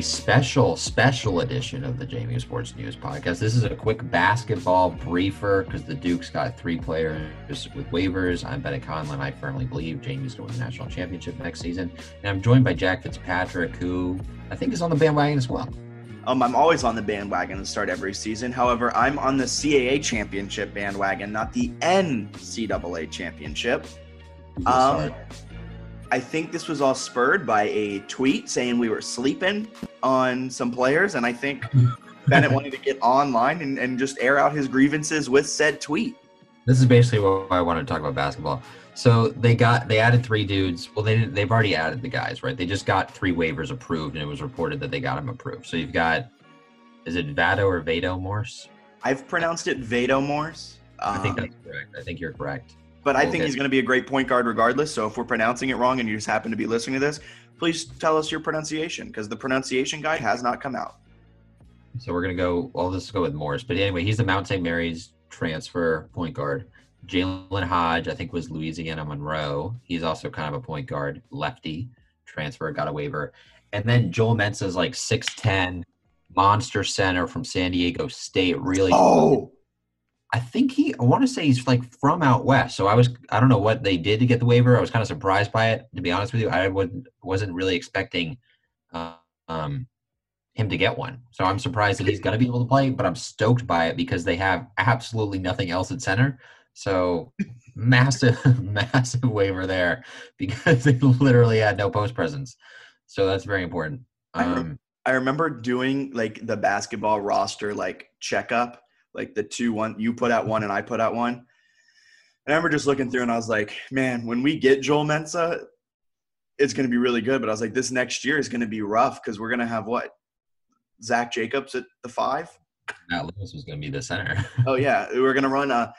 Special, special edition of the JMU Sports News Podcast. This is a quick basketball briefer because the Duke's got three players with waivers. I'm Bennett Conlin. I firmly believe JMU's going to win the national championship next season. And I'm joined by Jack Fitzpatrick, who I think is on the bandwagon as well. Um, I'm always on the bandwagon to start every season. However, I'm on the CAA championship bandwagon, not the NCAA championship. Um, I think this was all spurred by a tweet saying we were sleeping on some players, and I think Bennett wanted to get online and, and just air out his grievances with said tweet. This is basically what I wanted to talk about basketball. So they got they added three dudes. Well, they they've already added the guys, right? They just got three waivers approved, and it was reported that they got them approved. So you've got is it Vado or Vado Morse? I've pronounced it Vado Morse. Um, I think that's correct. I think you're correct. But I think he's going to be a great point guard regardless. So if we're pronouncing it wrong and you just happen to be listening to this, please tell us your pronunciation because the pronunciation guide has not come out. So we're going to go, well, let's go with Morris. But anyway, he's the Mount St. Mary's transfer point guard. Jalen Hodge, I think, was Louisiana Monroe. He's also kind of a point guard, lefty transfer, got a waiver. And then Joel Mensah is like 6'10, monster center from San Diego State. Really. Oh, I think he. I want to say he's like from out west. So I was. I don't know what they did to get the waiver. I was kind of surprised by it. To be honest with you, I wasn't wasn't really expecting uh, um, him to get one. So I'm surprised that he's going to be able to play. But I'm stoked by it because they have absolutely nothing else at center. So massive, massive waiver there because they literally had no post presence. So that's very important. Um, I remember doing like the basketball roster like checkup like the two one you put out one and I put out one. And I remember just looking through and I was like, man, when we get Joel Mensah, it's going to be really good. But I was like, this next year is going to be rough because we're going to have what Zach Jacobs at the five. Matt Lewis was going to be the center. oh yeah, we were going to run a.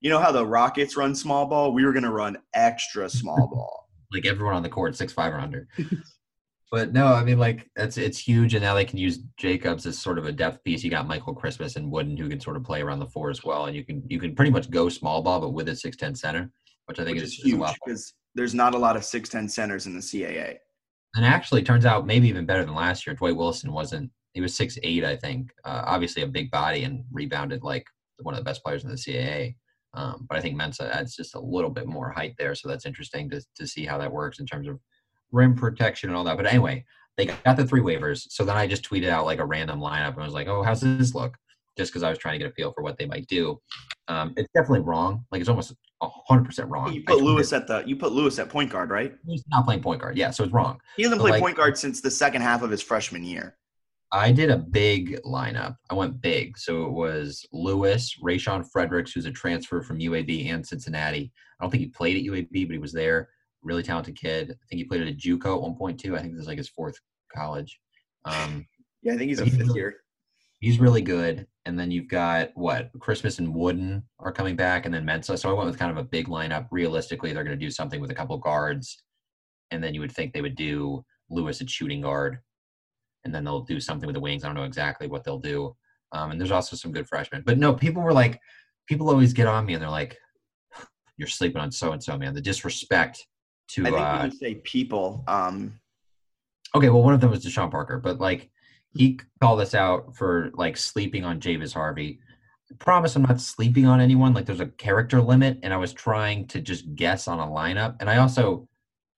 You know how the Rockets run small ball? We were going to run extra small ball. like everyone on the court, six five or under. But no, I mean like it's it's huge, and now they can use Jacobs as sort of a depth piece. You got Michael Christmas and Wooden who can sort of play around the four as well, and you can you can pretty much go small ball, but with a six ten center, which I think which is, is huge because there's not a lot of six ten centers in the CAA. And actually, turns out maybe even better than last year. Dwight Wilson wasn't. He was six eight, I think. Uh, obviously, a big body and rebounded like one of the best players in the CAA. Um, but I think Mensah adds just a little bit more height there, so that's interesting to to see how that works in terms of rim protection and all that. But anyway, they got the three waivers. So then I just tweeted out like a random lineup and was like, oh, how's this look? just because I was trying to get a feel for what they might do. Um, it's definitely wrong. Like it's almost hundred percent wrong. You put Lewis at the you put Lewis at point guard, right? He's not playing point guard. Yeah, so it's wrong. He hasn't played like, point guard since the second half of his freshman year. I did a big lineup. I went big. So it was Lewis, Rayshon Fredericks, who's a transfer from UAB and Cincinnati. I don't think he played at UAB, but he was there. Really talented kid. I think he played at a JUCO at one point too. I think this is like his fourth college. Um, yeah, I think he's a fifth year. He's really good. And then you've got what Christmas and Wooden are coming back, and then Mensah. So I went with kind of a big lineup. Realistically, they're going to do something with a couple guards, and then you would think they would do Lewis at shooting guard and then they'll do something with the wings. I don't know exactly what they'll do. Um, and there's also some good freshmen. But no, people were like, people always get on me and they're like, "You're sleeping on so and so, man." The disrespect to. I think uh, when you say people. Um... Okay, well, one of them was Deshaun Parker, but like he called us out for like sleeping on Javis Harvey. I promise I'm not sleeping on anyone. Like there's a character limit, and I was trying to just guess on a lineup. And I also,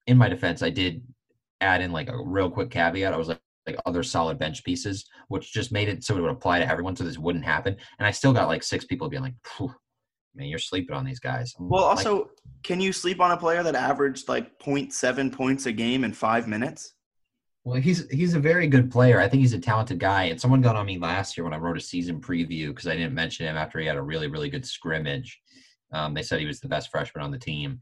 in my defense, I did add in like a real quick caveat. I was like, like other solid bench pieces, which just made it so it would apply to everyone, so this wouldn't happen. And I still got like six people being like, "Man, you're sleeping on these guys." I'm well, like, also, can you sleep on a player that averaged like 0.7 points a game in five minutes? Well, he's he's a very good player. I think he's a talented guy. And someone got on me last year when I wrote a season preview because I didn't mention him after he had a really really good scrimmage. Um, they said he was the best freshman on the team.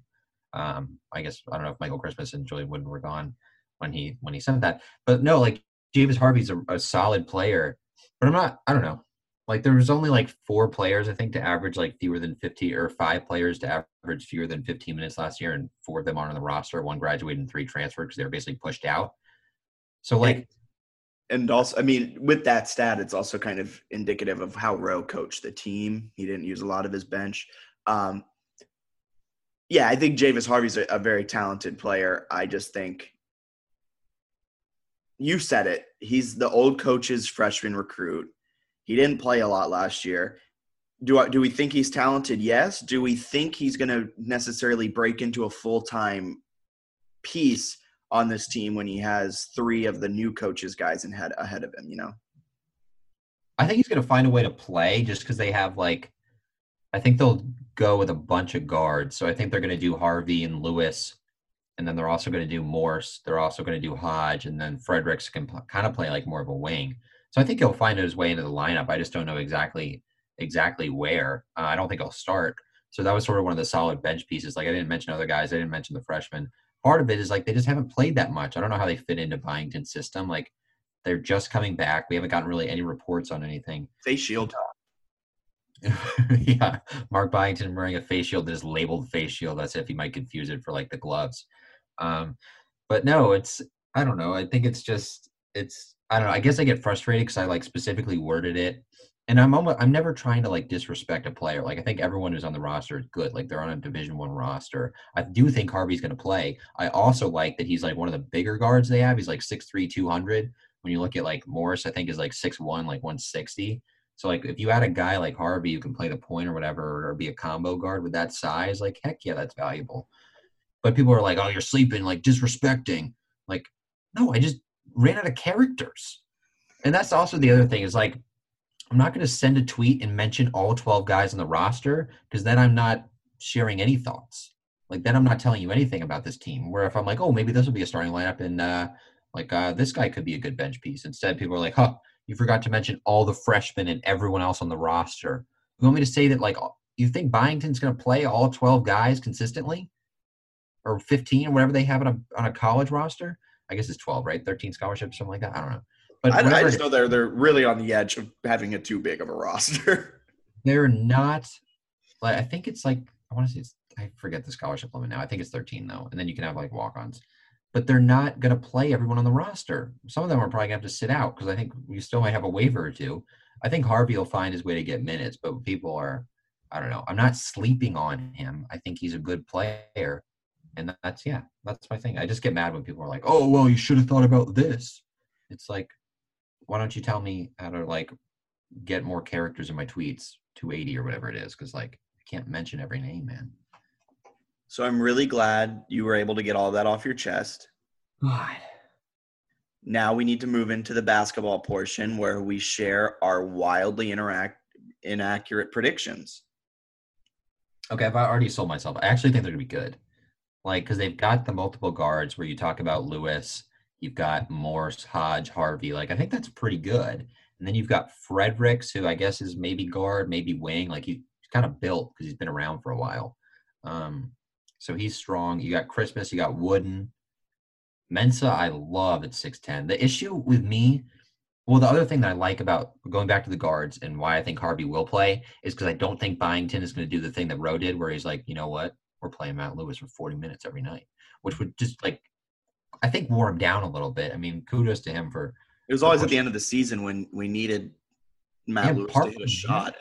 Um, I guess I don't know if Michael Christmas and Julian Wooden were gone when he when he sent that, but no, like Javis Harvey's a, a solid player, but I'm not. I don't know. Like there was only like four players I think to average like fewer than 50 or five players to average fewer than 15 minutes last year, and four of them aren't on the roster. One graduated and three transferred because they were basically pushed out. So like. And also, I mean, with that stat, it's also kind of indicative of how Rowe coached the team. He didn't use a lot of his bench. Um, yeah, I think Javis Harvey's a, a very talented player. I just think you said it. He's the old coach's freshman recruit. He didn't play a lot last year. Do I, do we think he's talented? Yes. Do we think he's going to necessarily break into a full time piece on this team when he has three of the new coaches guys in head ahead of him? You know, I think he's going to find a way to play just because they have like, I think they'll go with a bunch of guards. So I think they're going to do Harvey and Lewis and then they're also going to do Morse. They're also going to do Hodge, and then Fredericks can p- kind of play like more of a wing. So I think he'll find his way into the lineup. I just don't know exactly exactly where. Uh, I don't think he'll start. So that was sort of one of the solid bench pieces. Like I didn't mention other guys. I didn't mention the freshmen. Part of it is like they just haven't played that much. I don't know how they fit into Byington's system. Like they're just coming back. We haven't gotten really any reports on anything. Face shield. yeah, Mark Byington wearing a face shield that is labeled face shield. That's if he might confuse it for like the gloves. Um, but no, it's I don't know. I think it's just it's I don't know. I guess I get frustrated because I like specifically worded it, and I'm almost I'm never trying to like disrespect a player. Like I think everyone who's on the roster is good. Like they're on a Division One roster. I do think Harvey's going to play. I also like that he's like one of the bigger guards they have. He's like 6'3", 200. When you look at like Morris, I think is like 6'1", like 160. So like if you add a guy like Harvey who can play the point or whatever, or be a combo guard with that size, like heck yeah, that's valuable. But people are like, oh, you're sleeping, like disrespecting. Like, no, I just ran out of characters. And that's also the other thing is like, I'm not going to send a tweet and mention all 12 guys on the roster because then I'm not sharing any thoughts. Like then I'm not telling you anything about this team. Where if I'm like, oh, maybe this will be a starting lineup and uh, like uh, this guy could be a good bench piece. Instead, people are like, huh, you forgot to mention all the freshmen and everyone else on the roster. You want me to say that like you think Byington's going to play all 12 guys consistently? or 15 or whatever they have on a on a college roster. I guess it's 12, right? 13 scholarships, something like that. I don't know. But I, I just know they're they're really on the edge of having a too big of a roster. they're not. Like I think it's like I want to say it's, I forget the scholarship limit now. I think it's 13 though, and then you can have like walk-ons. But they're not going to play everyone on the roster. Some of them are probably going to have to sit out because I think you still might have a waiver or two. I think Harvey will find his way to get minutes, but people are, I don't know. I'm not sleeping on him. I think he's a good player and that's yeah that's my thing i just get mad when people are like oh well you should have thought about this it's like why don't you tell me how to like get more characters in my tweets 280 or whatever it is because like i can't mention every name man so i'm really glad you were able to get all that off your chest god now we need to move into the basketball portion where we share our wildly interact inaccurate predictions. Okay, I've already sold myself. I actually think they're gonna be good. Like, because they've got the multiple guards where you talk about Lewis, you've got Morse, Hodge, Harvey. Like, I think that's pretty good. And then you've got Fredericks, who I guess is maybe guard, maybe wing. Like he's kind of built because he's been around for a while. Um, so he's strong. You got Christmas, you got Wooden. Mensah, I love at 6'10. The issue with me, well, the other thing that I like about going back to the guards and why I think Harvey will play is because I don't think Byington is going to do the thing that Rowe did, where he's like, you know what, we're playing Matt Lewis for 40 minutes every night, which would just like, I think, wore him down a little bit. I mean, kudos to him for. It was always at the end of the season when we needed Matt yeah, Lewis Parker, to hit a shot.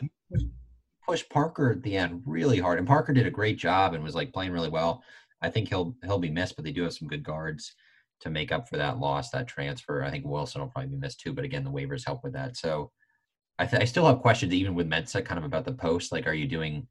Push Parker at the end really hard, and Parker did a great job and was like playing really well. I think he'll he'll be missed, but they do have some good guards to make up for that loss, that transfer. I think Wilson will probably be missed too, but again, the waivers help with that. So I, th- I still have questions even with Mensah kind of about the post. Like, are you doing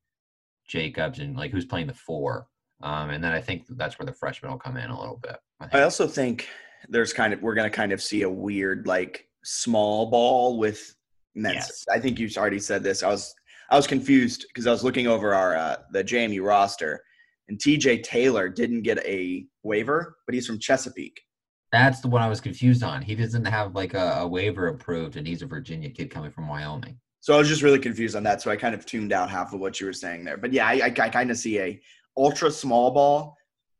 Jacobs and like who's playing the four? Um, and then I think that's where the freshmen will come in a little bit. I, I also think there's kind of we're going to kind of see a weird like small ball with Mensah. Yes. I think you've already said this. I was I was confused because I was looking over our uh, the JMU roster, and TJ Taylor didn't get a waiver, but he's from Chesapeake. That's the one I was confused on. He doesn't have like a, a waiver approved, and he's a Virginia kid coming from Wyoming. So I was just really confused on that. So I kind of tuned out half of what you were saying there. But yeah, I, I, I kind of see a ultra small ball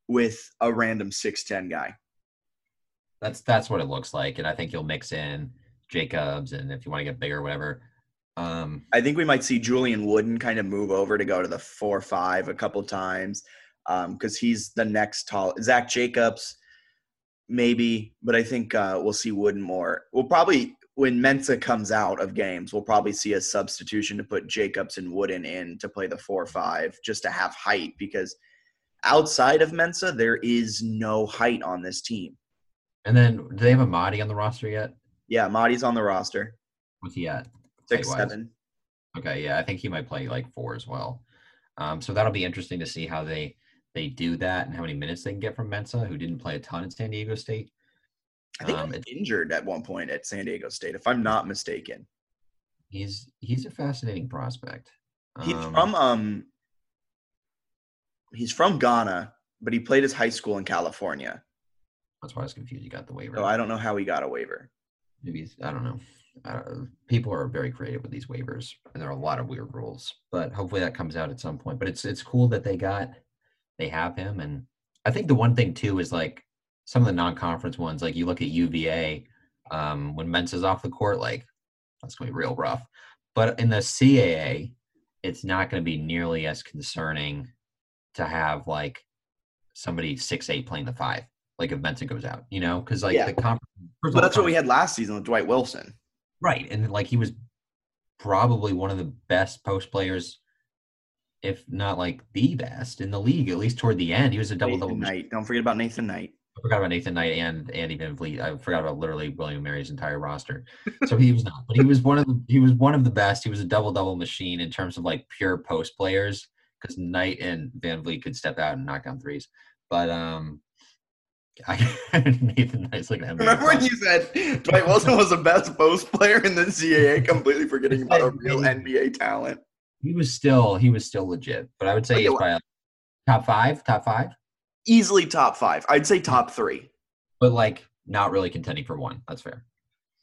with a random six ten guy. That's that's what it looks like, and I think you'll mix in Jacobs, and if you want to get bigger, whatever. Um, I think we might see Julian Wooden kind of move over to go to the four five a couple times because um, he's the next tall. Zach Jacobs, maybe, but I think uh, we'll see Wooden more. We'll probably when Mensah comes out of games, we'll probably see a substitution to put Jacobs and Wooden in to play the four five just to have height because outside of Mensah, there is no height on this team. And then, do they have a Mady on the roster yet? Yeah, Mady's on the roster. What's he at? Six seven. Okay, yeah, I think he might play like four as well. Um, so that'll be interesting to see how they they do that and how many minutes they can get from Mensah, who didn't play a ton at San Diego State. I think um, injured at one point at San Diego State, if I'm not mistaken. He's he's a fascinating prospect. He's um, from um he's from Ghana, but he played his high school in California. That's why I was confused. He got the waiver. So I don't know how he got a waiver. Maybe I don't know. Uh, people are very creative with these waivers, and there are a lot of weird rules. But hopefully that comes out at some point. But it's it's cool that they got they have him, and I think the one thing too is like some of the non-conference ones, like you look at UVA, um, when Mensah's off the court, like that's gonna be real rough. But in the CAA, it's not going to be nearly as concerning to have like somebody six eight playing the five, like if Mensah goes out, you know, because like yeah. the conference. But that's what we had last season with Dwight Wilson, right? And like he was probably one of the best post players if not like the best in the league, at least toward the end. He was a double double. Knight. Don't forget about Nathan Knight. I forgot about Nathan Knight and Andy Van Vliet. I forgot about literally William Mary's entire roster. So he was not, but he was one of the he was one of the best. He was a double double machine in terms of like pure post players because Knight and Van Vliet could step out and knock down threes. But um, I, Nathan Knight's like remember when you said Dwight Wilson was the best post player in the CAA, completely forgetting about a real NBA talent. He was still he was still legit, but I would say he's probably top five, top five easily top five. I'd say top three. But like not really contending for one. That's fair.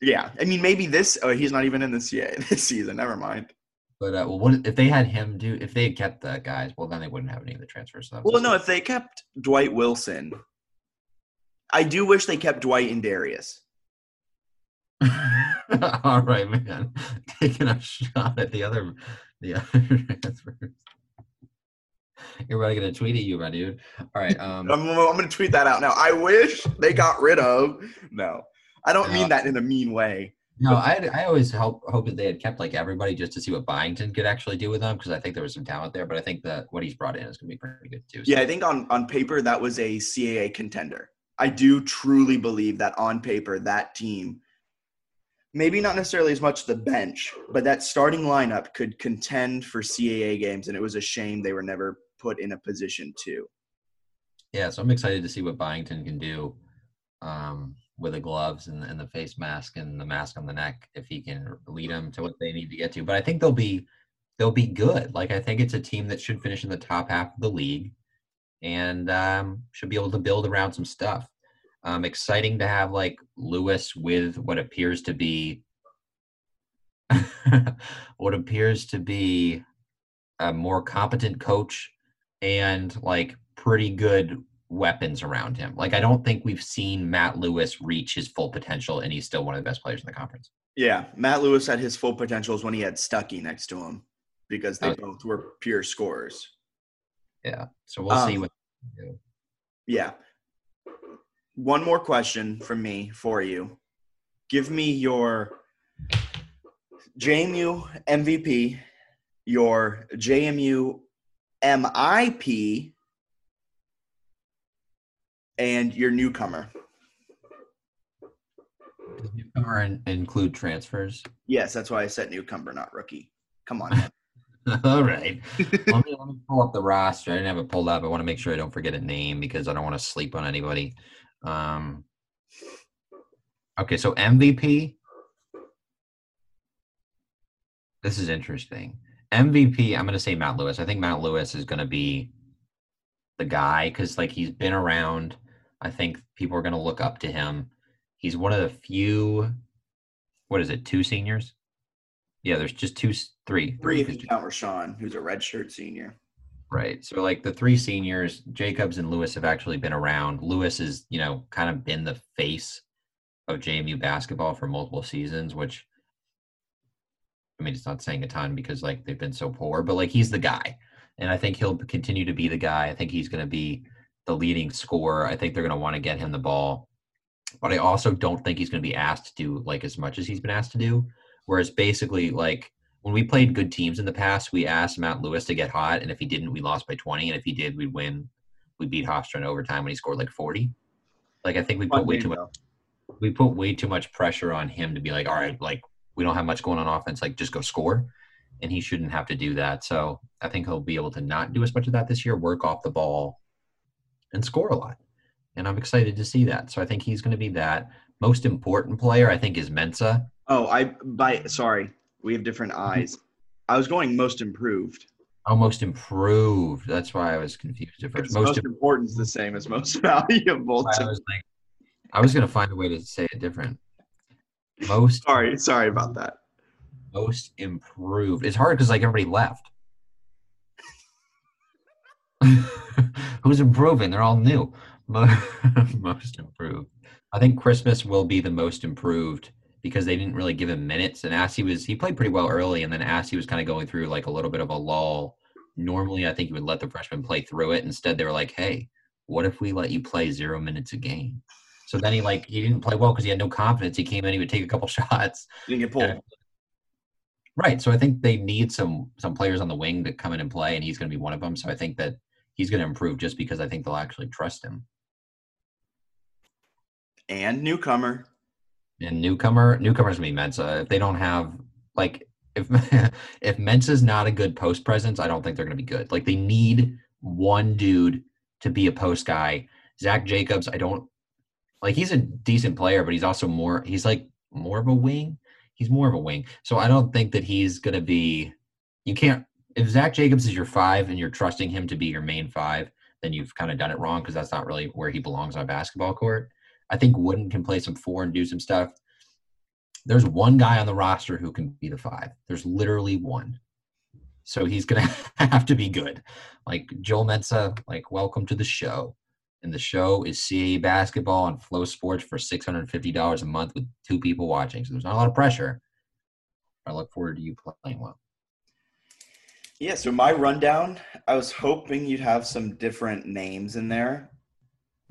Yeah, I mean maybe this. Oh, he's not even in the CA this season. Never mind. But uh, well, what if they had him do? If they had kept the guys, well, then they wouldn't have any of the transfers. So well, no, if they kept Dwight Wilson, I do wish they kept Dwight and Darius. All right, man. Taking a shot at the other, the other transfers. Everybody gonna tweet at you, my dude. All right. Um, I'm, I'm gonna tweet that out now. I wish they got rid of. No, I don't mean that in a mean way. No, I I always hope hope that they had kept like everybody just to see what Byington could actually do with them because I think there was some talent there, but I think that what he's brought in is gonna be pretty good too. So. Yeah, I think on on paper that was a CAA contender. I do truly believe that on paper that team maybe not necessarily as much the bench, but that starting lineup could contend for CAA games, and it was a shame they were never put in a position to. Yeah, so I'm excited to see what Byington can do. Um, with the gloves and, and the face mask and the mask on the neck if he can lead them to what they need to get to. But I think they'll be they'll be good. Like I think it's a team that should finish in the top half of the league and um, should be able to build around some stuff. Um, exciting to have like Lewis with what appears to be what appears to be a more competent coach and like pretty good weapons around him. Like I don't think we've seen Matt Lewis reach his full potential and he's still one of the best players in the conference. Yeah, Matt Lewis had his full potentials when he had Stuckey next to him because they both were pure scorers. Yeah. So we'll um, see what Yeah. One more question from me for you. Give me your JMU MVP, your JMU MIP, and your newcomer. Does newcomer in, include transfers? Yes, that's why I said newcomer, not rookie. Come on. All right. let, me, let me pull up the roster. I didn't have it pulled up. I want to make sure I don't forget a name because I don't want to sleep on anybody. Um, okay, so MVP. This is interesting. MVP, I'm going to say Matt Lewis. I think Matt Lewis is going to be the guy because, like, he's been around. I think people are going to look up to him. He's one of the few. What is it? Two seniors. Yeah, there's just two, three. Three if you count Rashawn, who's a redshirt senior. Right. So like the three seniors, Jacobs and Lewis have actually been around. Lewis has, you know, kind of been the face of JMU basketball for multiple seasons, which I mean, it's not saying a ton because like they've been so poor, but like he's the guy. And I think he'll continue to be the guy. I think he's going to be the leading scorer. I think they're going to want to get him the ball. But I also don't think he's going to be asked to do like as much as he's been asked to do. Whereas basically, like when we played good teams in the past, we asked Matt Lewis to get hot, and if he didn't, we lost by 20. And if he did, we'd win. We beat Hofstra in overtime when he scored like 40. Like I think we put way too much. We put way too much pressure on him to be like, all right, like we don't have much going on offense, like just go score. And he shouldn't have to do that. So I think he'll be able to not do as much of that this year, work off the ball, and score a lot. And I'm excited to see that. So I think he's going to be that most important player. I think is Mensah. Oh, I by sorry, we have different mm-hmm. eyes. I was going most improved. Oh, most improved. That's why I was confused at first. Most, most important is the same as most valuable. I was like, I was going to find a way to say it different. Most. sorry, sorry about that. Most improved. It's hard because like everybody left. Who's improving? They're all new. most improved. I think Christmas will be the most improved because they didn't really give him minutes. And Assy was he played pretty well early, and then Assy was kind of going through like a little bit of a lull. Normally, I think you would let the freshman play through it. Instead, they were like, "Hey, what if we let you play zero minutes a game?" So then he like he didn't play well because he had no confidence. He came in, he would take a couple shots. Didn't get pulled. Right. So I think they need some some players on the wing to come in and play, and he's going to be one of them. So I think that he's going to improve just because I think they'll actually trust him. And newcomer. And newcomer, newcomers gonna be Mensah. If they don't have like if if Mensah's not a good post presence, I don't think they're gonna be good. Like they need one dude to be a post guy. Zach Jacobs, I don't like he's a decent player, but he's also more he's like more of a wing. He's more of a wing. So I don't think that he's gonna be you can't if Zach Jacobs is your five and you're trusting him to be your main five, then you've kind of done it wrong because that's not really where he belongs on a basketball court. I think Wooden can play some four and do some stuff. There's one guy on the roster who can be the five. There's literally one. So he's gonna have to be good. Like Joel Mensah, like welcome to the show. And the show is CAA basketball on FloSports for $650 a month with two people watching. So there's not a lot of pressure. I look forward to you playing well. Yeah, so my rundown, I was hoping you'd have some different names in there.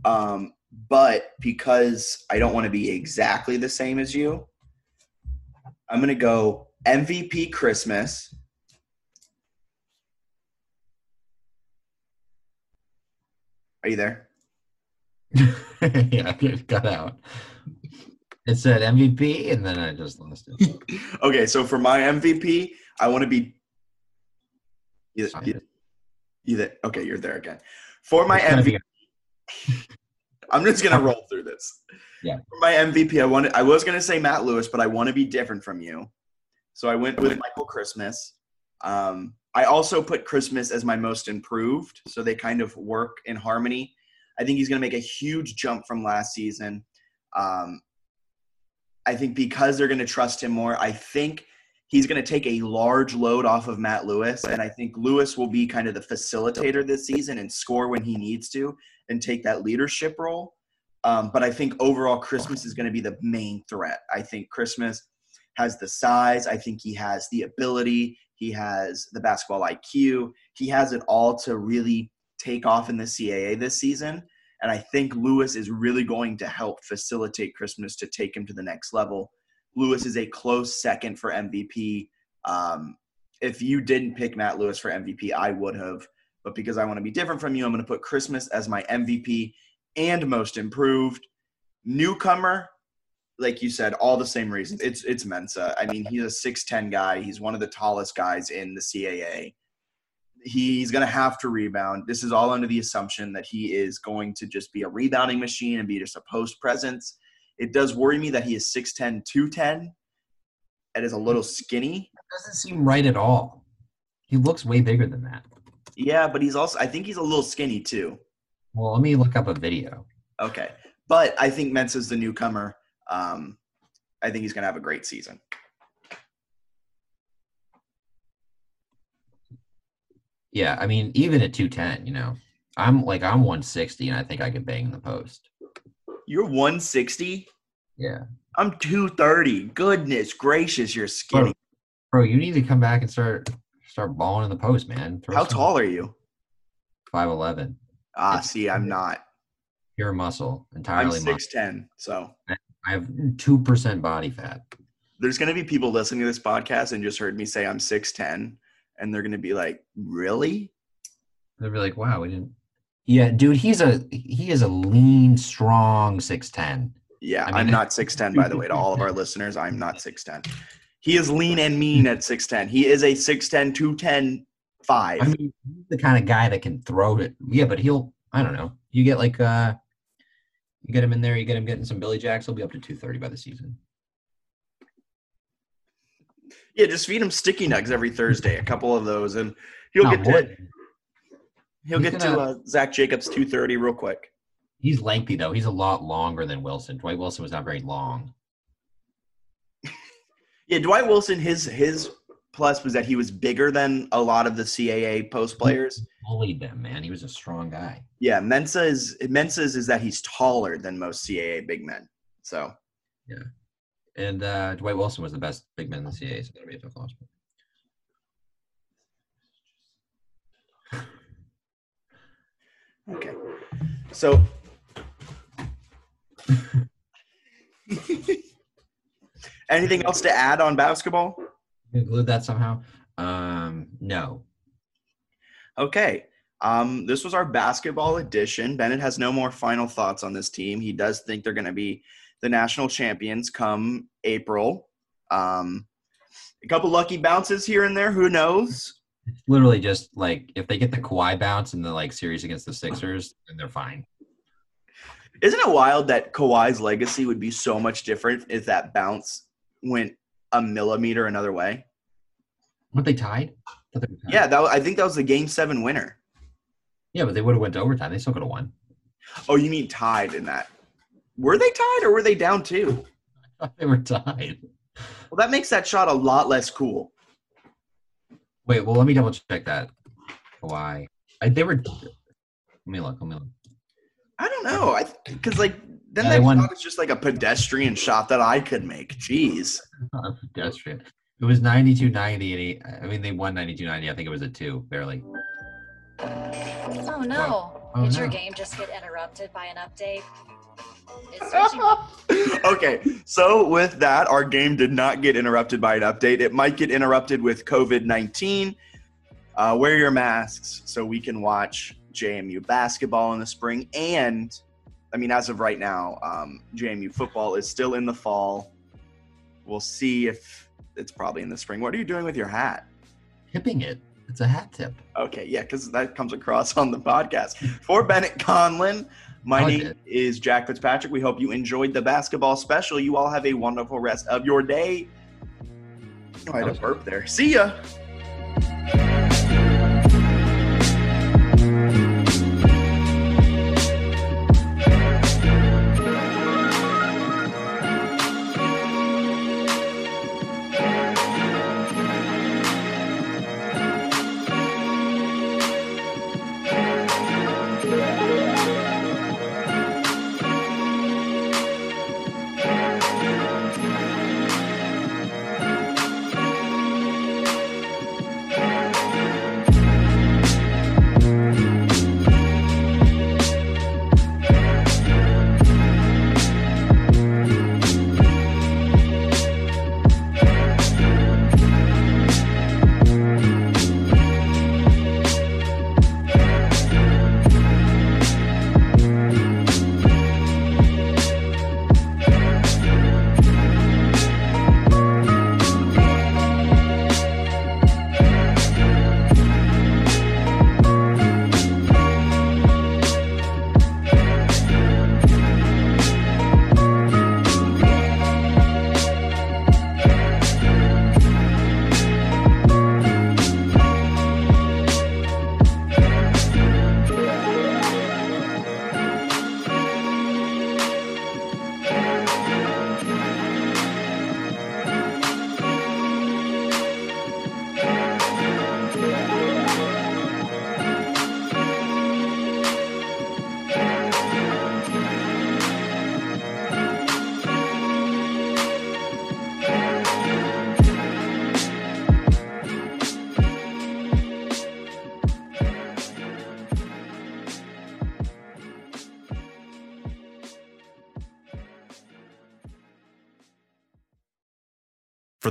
Um, but because I don't want to be exactly the same as you, I'm going to go MVP Christmas. Are you there? yeah, it got out. It said MVP, and then I just lost it. okay, so for my MVP, I want to be. Either, either, okay, you're there again. For my MVP, I'm just gonna roll through this. Yeah. For my MVP, I wanted. I was gonna say Matt Lewis, but I want to be different from you, so I went with Michael Christmas. Um, I also put Christmas as my most improved, so they kind of work in harmony. I think he's gonna make a huge jump from last season. Um, I think because they're gonna trust him more, I think he's going to take a large load off of Matt Lewis. And I think Lewis will be kind of the facilitator this season and score when he needs to and take that leadership role. Um, but I think overall, Christmas is going to be the main threat. I think Christmas has the size, I think he has the ability, he has the basketball IQ, he has it all to really take off in the CAA this season. And I think Lewis is really going to help facilitate Christmas to take him to the next level Lewis is a close second for MVP. Um, if you didn't pick Matt Lewis for MVP, I would have. But because I want to be different from you, I'm going to put Christmas as my MVP and most improved. Newcomer, like you said, all the same reasons. It's it's Mensah. I mean, he's a 6'10 guy. He's one of the tallest guys in the CAA. He's going to have to rebound. This is all under the assumption that he is going to just be a rebounding machine and be just a post presence. It does worry me that he is 6'10, 210, and is a little skinny. That doesn't seem right at all. He looks way bigger than that. Yeah, but he's also, I think he's a little skinny too. Well, let me look up a video. Okay. But I think Mensah's the newcomer. Um, I think he's going to have a great season. Yeah, I mean, even at 210, you know, I'm like, I'm 160 and I think I could bang the post. You're 160? Yeah. I'm 230. Goodness gracious, you're skinny. Bro, bro you need to come back and start start balling in the post, man. Throw How tall are you? 5'11. Ah, it's, see, I'm not. Pure muscle, entirely I'm 6'10, so. I have 2% body fat. There's going to be people listening to this podcast and just heard me say I'm 6'10, and they're going to be like, really? They'll be like, wow, we didn't yeah, dude, he's a he is a lean, strong six ten. Yeah, I am not six ten. By the way, to all of our listeners, I'm not six ten. He is lean and mean at six ten. He is a 6'10", 210, five. I mean, he's the kind of guy that can throw it. Yeah, but he'll. I don't know. You get like uh, you get him in there. You get him getting some Billy Jacks. He'll be up to two thirty by the season. Yeah, just feed him sticky nugs every Thursday, a couple of those, and he'll get to He'll he's get gonna, to uh, Zach Jacobs 230 real quick. He's lengthy though. He's a lot longer than Wilson. Dwight Wilson was not very long. yeah, Dwight Wilson. His his plus was that he was bigger than a lot of the CAA post players. He bullied them, man. He was a strong guy. Yeah, Mensah is Mensah's is that he's taller than most CAA big men. So. Yeah, and uh, Dwight Wilson was the best big man in the CAA, so that'll be a tough loss. Okay. So anything else to add on basketball? Include that somehow? Um, no. Okay. Um, this was our basketball edition. Bennett has no more final thoughts on this team. He does think they're going to be the national champions come April. Um, a couple lucky bounces here and there. Who knows? It's literally just like if they get the Kawhi bounce in the like series against the Sixers, then they're fine. Isn't it wild that Kawhi's legacy would be so much different if that bounce went a millimeter another way? What they tied? They tied? Yeah, that I think that was the game seven winner. Yeah, but they would have went to overtime. They still could have won. Oh, you mean tied in that? Were they tied or were they down two? I thought they were tied. Well, that makes that shot a lot less cool. Wait, well, let me double check that. Why? I, they were. Let me look. Let me look. I don't know. I because like then yeah, they thought it's just like a pedestrian shot that I could make. Jeez. Not a pedestrian. It was 92 90 and he, I mean they won 92 90. I think it was a two, barely. Oh no. Oh, Did no. your game just get interrupted by an update? okay, so with that, our game did not get interrupted by an update. It might get interrupted with COVID 19. Uh, wear your masks so we can watch JMU basketball in the spring. And, I mean, as of right now, um, JMU football is still in the fall. We'll see if it's probably in the spring. What are you doing with your hat? Tipping it. It's a hat tip. Okay, yeah, because that comes across on the podcast. For Bennett Conlin, My name it. is Jack Fitzpatrick. We hope you enjoyed the basketball special. You all have a wonderful rest of your day. Oh, I had a burp there. See ya.